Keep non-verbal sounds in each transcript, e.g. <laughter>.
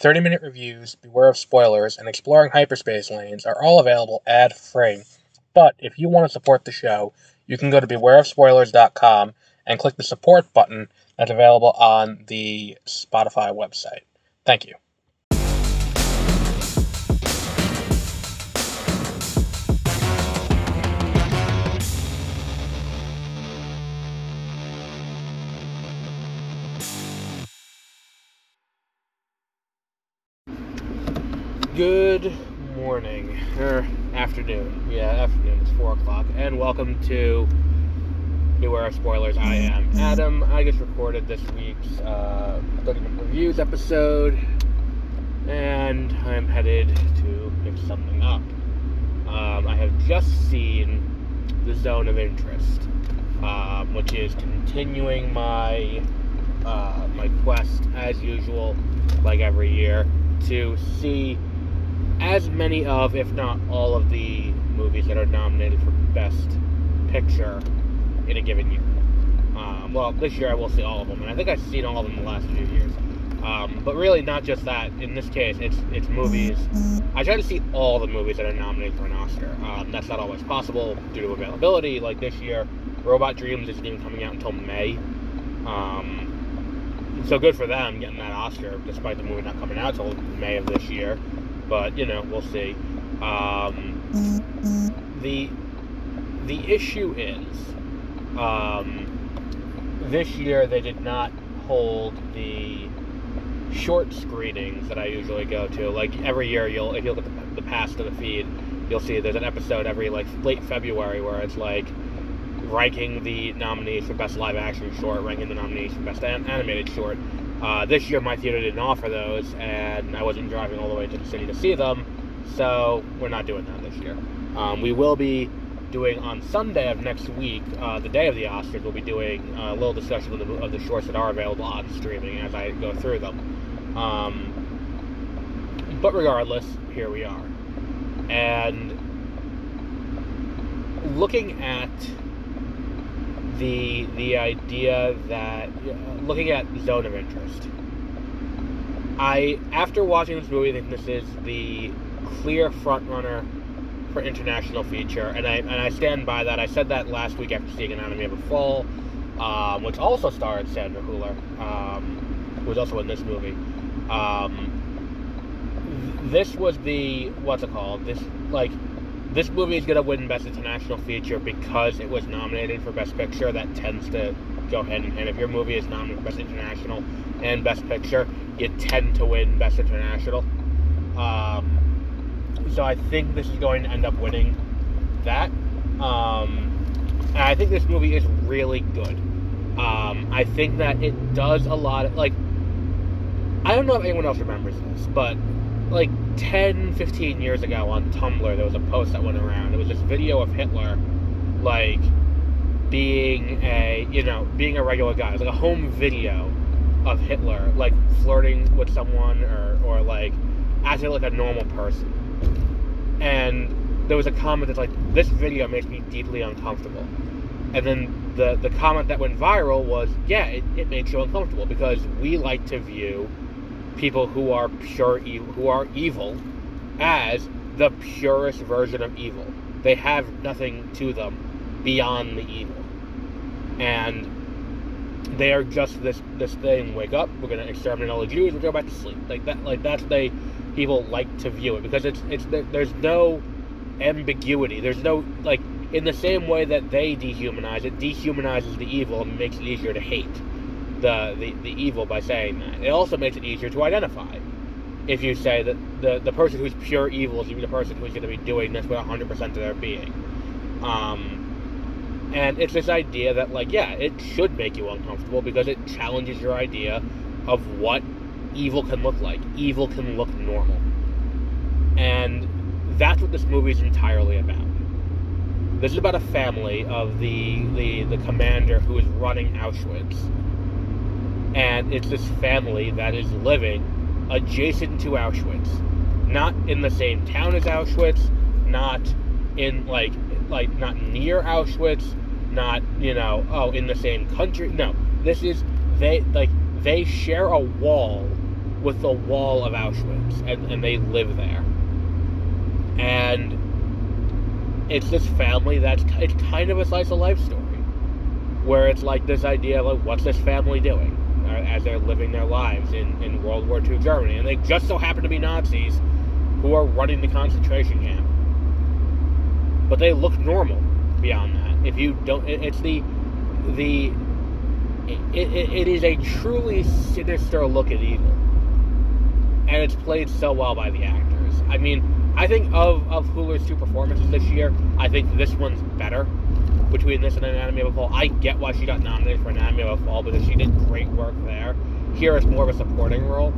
30 minute reviews, beware of spoilers, and exploring hyperspace lanes are all available ad free. But if you want to support the show, you can go to bewareofspoilers.com and click the support button that's available on the Spotify website. Thank you. Good morning, or afternoon. Yeah, afternoon. It's 4 o'clock. And welcome to Beware of Spoilers. I am Adam. I just recorded this week's uh, 30 reviews episode, and I'm headed to pick something up. Um, I have just seen The Zone of Interest, um, which is continuing my uh, my quest as usual, like every year, to see as many of, if not all of the movies that are nominated for Best Picture in a given year. Um, well, this year I will see all of them, and I think I've seen all of them the last few years. Um, but really, not just that. In this case, it's it's movies. I try to see all the movies that are nominated for an Oscar. Um, that's not always possible due to availability. Like this year, Robot Dreams isn't even coming out until May. Um, so good for them getting that Oscar, despite the movie not coming out until May of this year but you know we'll see. Um, the the issue is um, this year they did not hold the short screenings that I usually go to. Like every year, you'll if you look at the, the past of the feed, you'll see there's an episode every like late February where it's like ranking the nominees for best live action short, ranking the nominees for best animated short, uh, this year, my theater didn't offer those, and I wasn't driving all the way to the city to see them, so we're not doing that this year. Um, we will be doing on Sunday of next week, uh, the day of the Oscars, we'll be doing a little discussion of the, of the, shorts that are available on streaming as I go through them. Um, but regardless, here we are. And looking at the the idea that uh, looking at zone of interest. I after watching this movie, I think this is the clear front runner for international feature, and I and I stand by that. I said that last week after seeing Anatomy of a Fall, um, which also starred Sandra Hüller, um, who was also in this movie. Um, this was the what's it called? This like this movie is going to win Best International Feature because it was nominated for Best Picture. That tends to go hand in hand. If your movie is nominated for Best International and Best Picture, you tend to win Best International. Um, so I think this is going to end up winning that. Um, and I think this movie is really good. Um, I think that it does a lot of, like, I don't know if anyone else remembers this, but like 10, 15 years ago on Tumblr, there was a post that went around. It was this video of Hitler, like, being a, you know, being a regular guy. It was like a home video of Hitler, like, flirting with someone or, or like, acting like a normal person. And there was a comment that's like, this video makes me deeply uncomfortable. And then the, the comment that went viral was, yeah, it, it makes you uncomfortable because we like to view people who are pure evil, who are evil as the purest version of evil. They have nothing to them beyond the evil. And they are just this this thing. Wake up, we're gonna exterminate all the Jews. We go back to sleep. Like that. Like that's they people like to view it because it's it's there's no ambiguity. There's no like in the same way that they dehumanize it, dehumanizes the evil and makes it easier to hate the, the, the evil by saying that. It also makes it easier to identify. If you say that the, the person who's pure evil is the person who's going to be doing this with 100% of their being. Um, and it's this idea that, like, yeah, it should make you uncomfortable because it challenges your idea of what evil can look like. Evil can look normal. And that's what this movie is entirely about. This is about a family of the, the, the commander who is running Auschwitz and it's this family that is living adjacent to Auschwitz, not in the same town as Auschwitz, not in like like not near Auschwitz, not you know oh in the same country. No, this is they like they share a wall with the wall of Auschwitz, and, and they live there. And it's this family that's it's kind of a slice of life story, where it's like this idea of like, what's this family doing as they're living their lives in, in World War II Germany, and they just so happen to be Nazis who are running the concentration camp. But they look normal beyond that. If you don't, it, it's the the it, it, it is a truly sinister look at evil, and it's played so well by the actors. I mean, I think of of Hüller's two performances this year, I think this one's better between this and Anatomy of a Fall. I get why she got nominated for Anatomy of a Fall because she did great work there. Here it's more of a supporting role,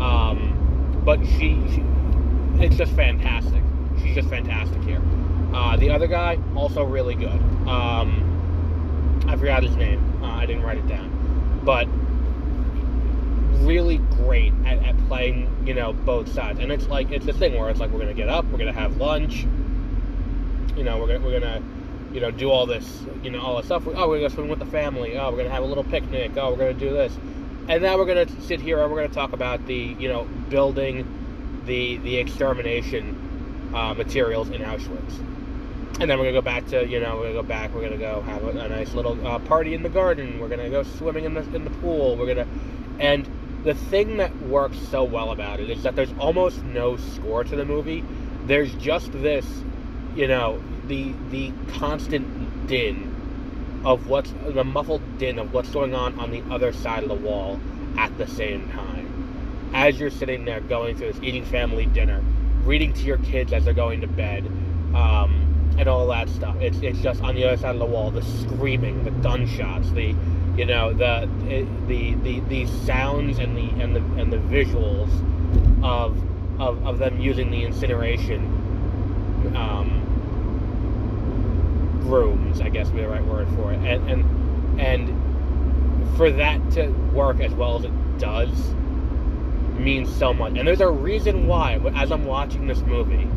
um, but she, she, it's just fantastic. She's just fantastic here. Uh, the other guy also really good. Um, I forgot his name. Uh, I didn't write it down, but really great at, at, playing, you know, both sides. And it's like it's a thing where it's like we're gonna get up, we're gonna have lunch, you know, we're gonna we're gonna, you know, do all this, you know, all this stuff. Oh, we're gonna swim with the family. Oh, we're gonna have a little picnic. Oh, we're gonna do this, and now we're gonna sit here and we're gonna talk about the, you know, building the the extermination uh, materials in Auschwitz and then we're gonna go back to you know we're gonna go back we're gonna go have a, a nice little uh, party in the garden we're gonna go swimming in the in the pool we're gonna and the thing that works so well about it is that there's almost no score to the movie there's just this you know the the constant din of what's the muffled din of what's going on on the other side of the wall at the same time as you're sitting there going through this eating family dinner reading to your kids as they're going to bed um, and all that stuff. It's it's just on the other side of the wall, the screaming, the gunshots, the you know the the the the sounds and the and the and the visuals of of, of them using the incineration um, rooms, I guess would be the right word for it, and and and for that to work as well as it does means so much. And there's a reason why, as I'm watching this movie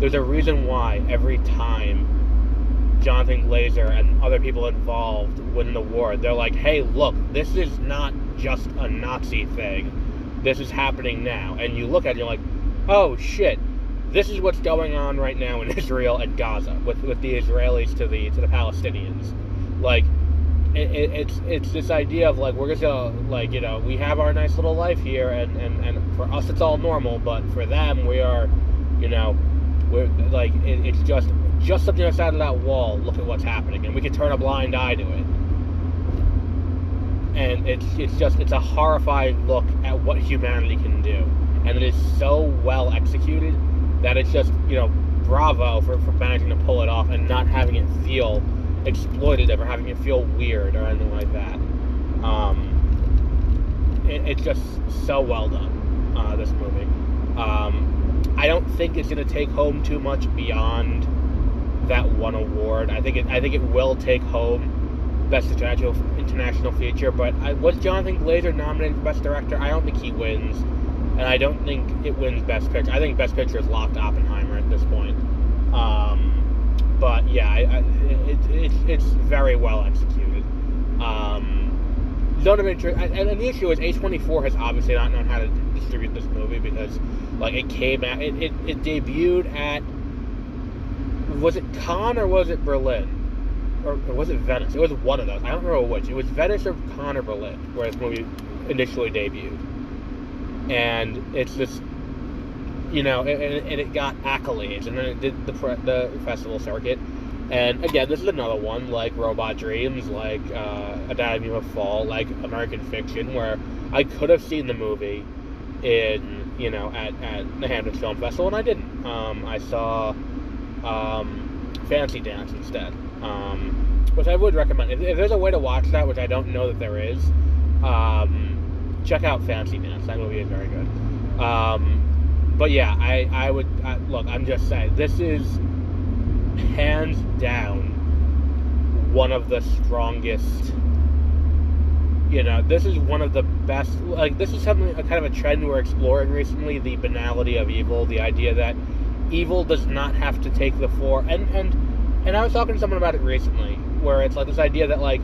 there's a reason why every time Jonathan Glazer and other people involved win the war, they're like, hey, look, this is not just a Nazi thing. This is happening now. And you look at it, you're like, oh shit, this is what's going on right now in <laughs> Israel and Gaza with, with the Israelis to the to the Palestinians. Like, it, it, it's it's this idea of like we're just gonna like you know we have our nice little life here and, and, and for us it's all normal, but for them we are, you know, we're like it, it's just just something outside of that wall. Look at what's happening, and we can turn a blind eye to it. And it's it's just it's a horrifying look at what humanity can do, and it is so well executed that it's just you know bravo for, for managing to pull it off and not having it feel exploitative or having it feel weird or anything like that. Um, it, it's just so well done. Uh, this movie. Um, I don't think it's going to take home too much beyond that one award. I think it, I think it will take home best international international feature. But I, was Jonathan Glazer nominated for best director? I don't think he wins, and I don't think it wins best picture. I think best picture is locked Oppenheimer at this point. Um, but yeah, I, I, it, it, it's very well executed. Um, of interest, and, and the issue is A24 has obviously not known how to distribute this movie because like it came out, it, it, it debuted at was it Cannes or was it Berlin? Or, or, was it Venice? It was one of those. I don't remember which. It was Venice or Cannes or Berlin where this movie initially debuted. And it's this, you know, and, and it got accolades, and then it did the the festival circuit. And again, this is another one like Robot Dreams, like uh, Anatomy of Fall, like American Fiction, where I could have seen the movie in you know, at, at the Hamptons Film Festival, and I didn't. Um, I saw um, Fancy Dance instead, um, which I would recommend. If, if, there's a way to watch that, which I don't know that there is, um, check out Fancy Dance. That movie is very good. Um, but yeah, I, I would I, look. I'm just saying this is hands down one of the strongest you know, this is one of the best. Like, this is something, a kind of a trend we're exploring recently: the banality of evil, the idea that evil does not have to take the floor. And and and I was talking to someone about it recently, where it's like this idea that like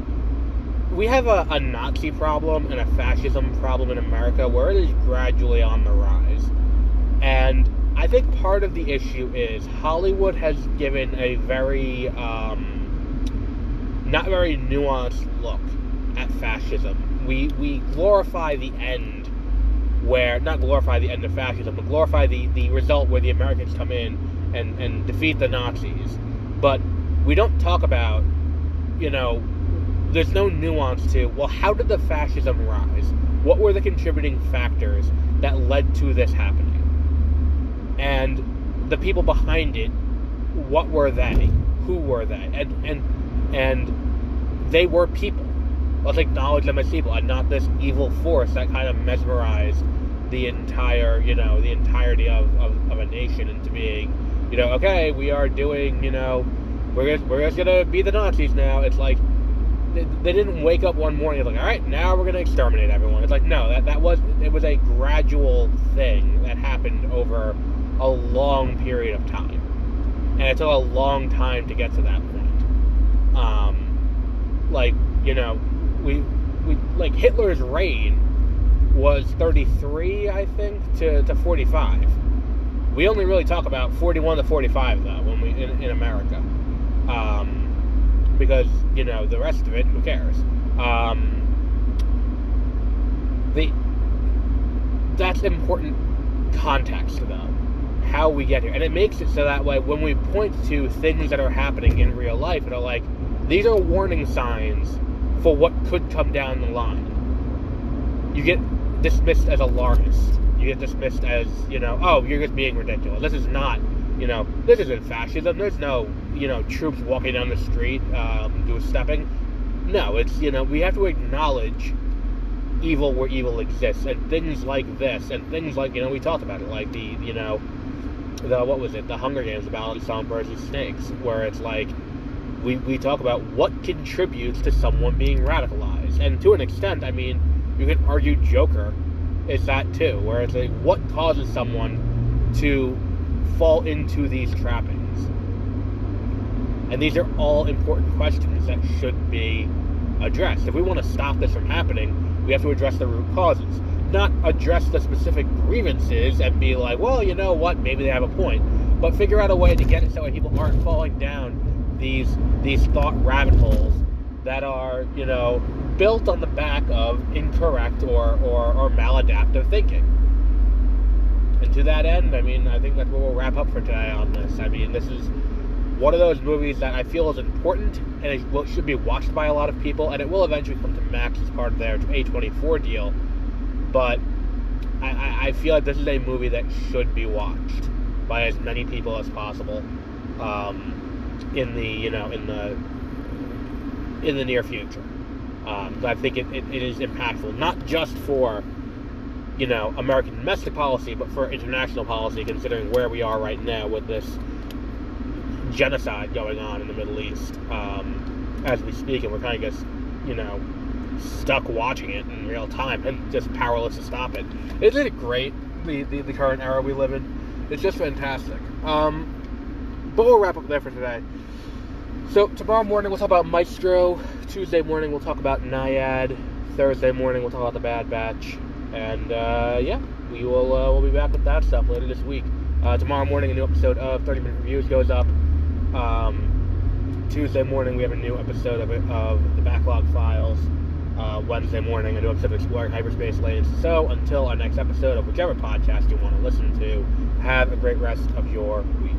we have a, a Nazi problem and a fascism problem in America where it is gradually on the rise. And I think part of the issue is Hollywood has given a very, um, not very nuanced look at fascism. We, we glorify the end where, not glorify the end of fascism, but glorify the, the result where the Americans come in and, and defeat the Nazis. But we don't talk about, you know, there's no nuance to, well, how did the fascism rise? What were the contributing factors that led to this happening? And the people behind it, what were they? Who were they? And and and they were people. Let's acknowledge them as people and not this evil force that kind of mesmerized the entire, you know, the entirety of, of, of a nation into being, you know, okay, we are doing, you know, we're just, we're just gonna be the Nazis now. It's like they, didn't wake up one morning and like, all right, now we're gonna exterminate everyone. It's like no, that that was it was a gradual thing that happened over a long period of time, and it took a long time to get to that point. Um, like you know, we we like Hitler's reign was 33, I think, to, to 45. We only really talk about 41 to 45 though when we in, in America, um, because you know the rest of it, who cares? Um, the that's important context though how we get here. And it makes it so that way when we point to things that are happening in real life and are like these are warning signs for what could come down the line. You get dismissed as alarmist you get dismissed as you know oh you're just being ridiculous. This is not you know this isn't fascism. There's no you know troops walking down the street um, do stepping. No it's you know we have to acknowledge evil where evil exists and things like this and things like you know we talked about it like the you know the what was it the Hunger Games about songbirds and snakes where it's like we, we talk about what contributes to someone being radicalized. And to an extent I mean you can argue Joker is that too where it's like what causes someone to fall into these trappings. And these are all important questions that should be addressed. If we want to stop this from happening we have to address the root causes. Not address the specific grievances and be like, well, you know what, maybe they have a point, but figure out a way to get it so that people aren't falling down these these thought rabbit holes that are, you know, built on the back of incorrect or, or, or maladaptive thinking. To that end, I mean, I think that's where we'll wrap up for today on this. I mean, this is one of those movies that I feel is important and it should be watched by a lot of people, and it will eventually come to Max as part of their A24 deal but I, I feel like this is a movie that should be watched by as many people as possible um, in the you know in the in the near future. Um, I think it, it, it is impactful not just for you know American domestic policy, but for international policy, considering where we are right now with this genocide going on in the Middle East um, as we speak, and we're kind of just you know stuck watching it in real time and just powerless to stop it. Isn't it great, the, the, the current era we live in? It's just fantastic. Um, but we'll wrap up there for today. So, tomorrow morning we'll talk about Maestro. Tuesday morning we'll talk about Nyad. Thursday morning we'll talk about The Bad Batch. And, uh, yeah, we will uh, we'll be back with that stuff later this week. Uh, tomorrow morning a new episode of 30 Minute Reviews goes up. Um, Tuesday morning we have a new episode of, of the Backlog Files uh, Wednesday morning, a new episode of Exploring Hyperspace Lanes. So until our next episode of whichever podcast you want to listen to, have a great rest of your week.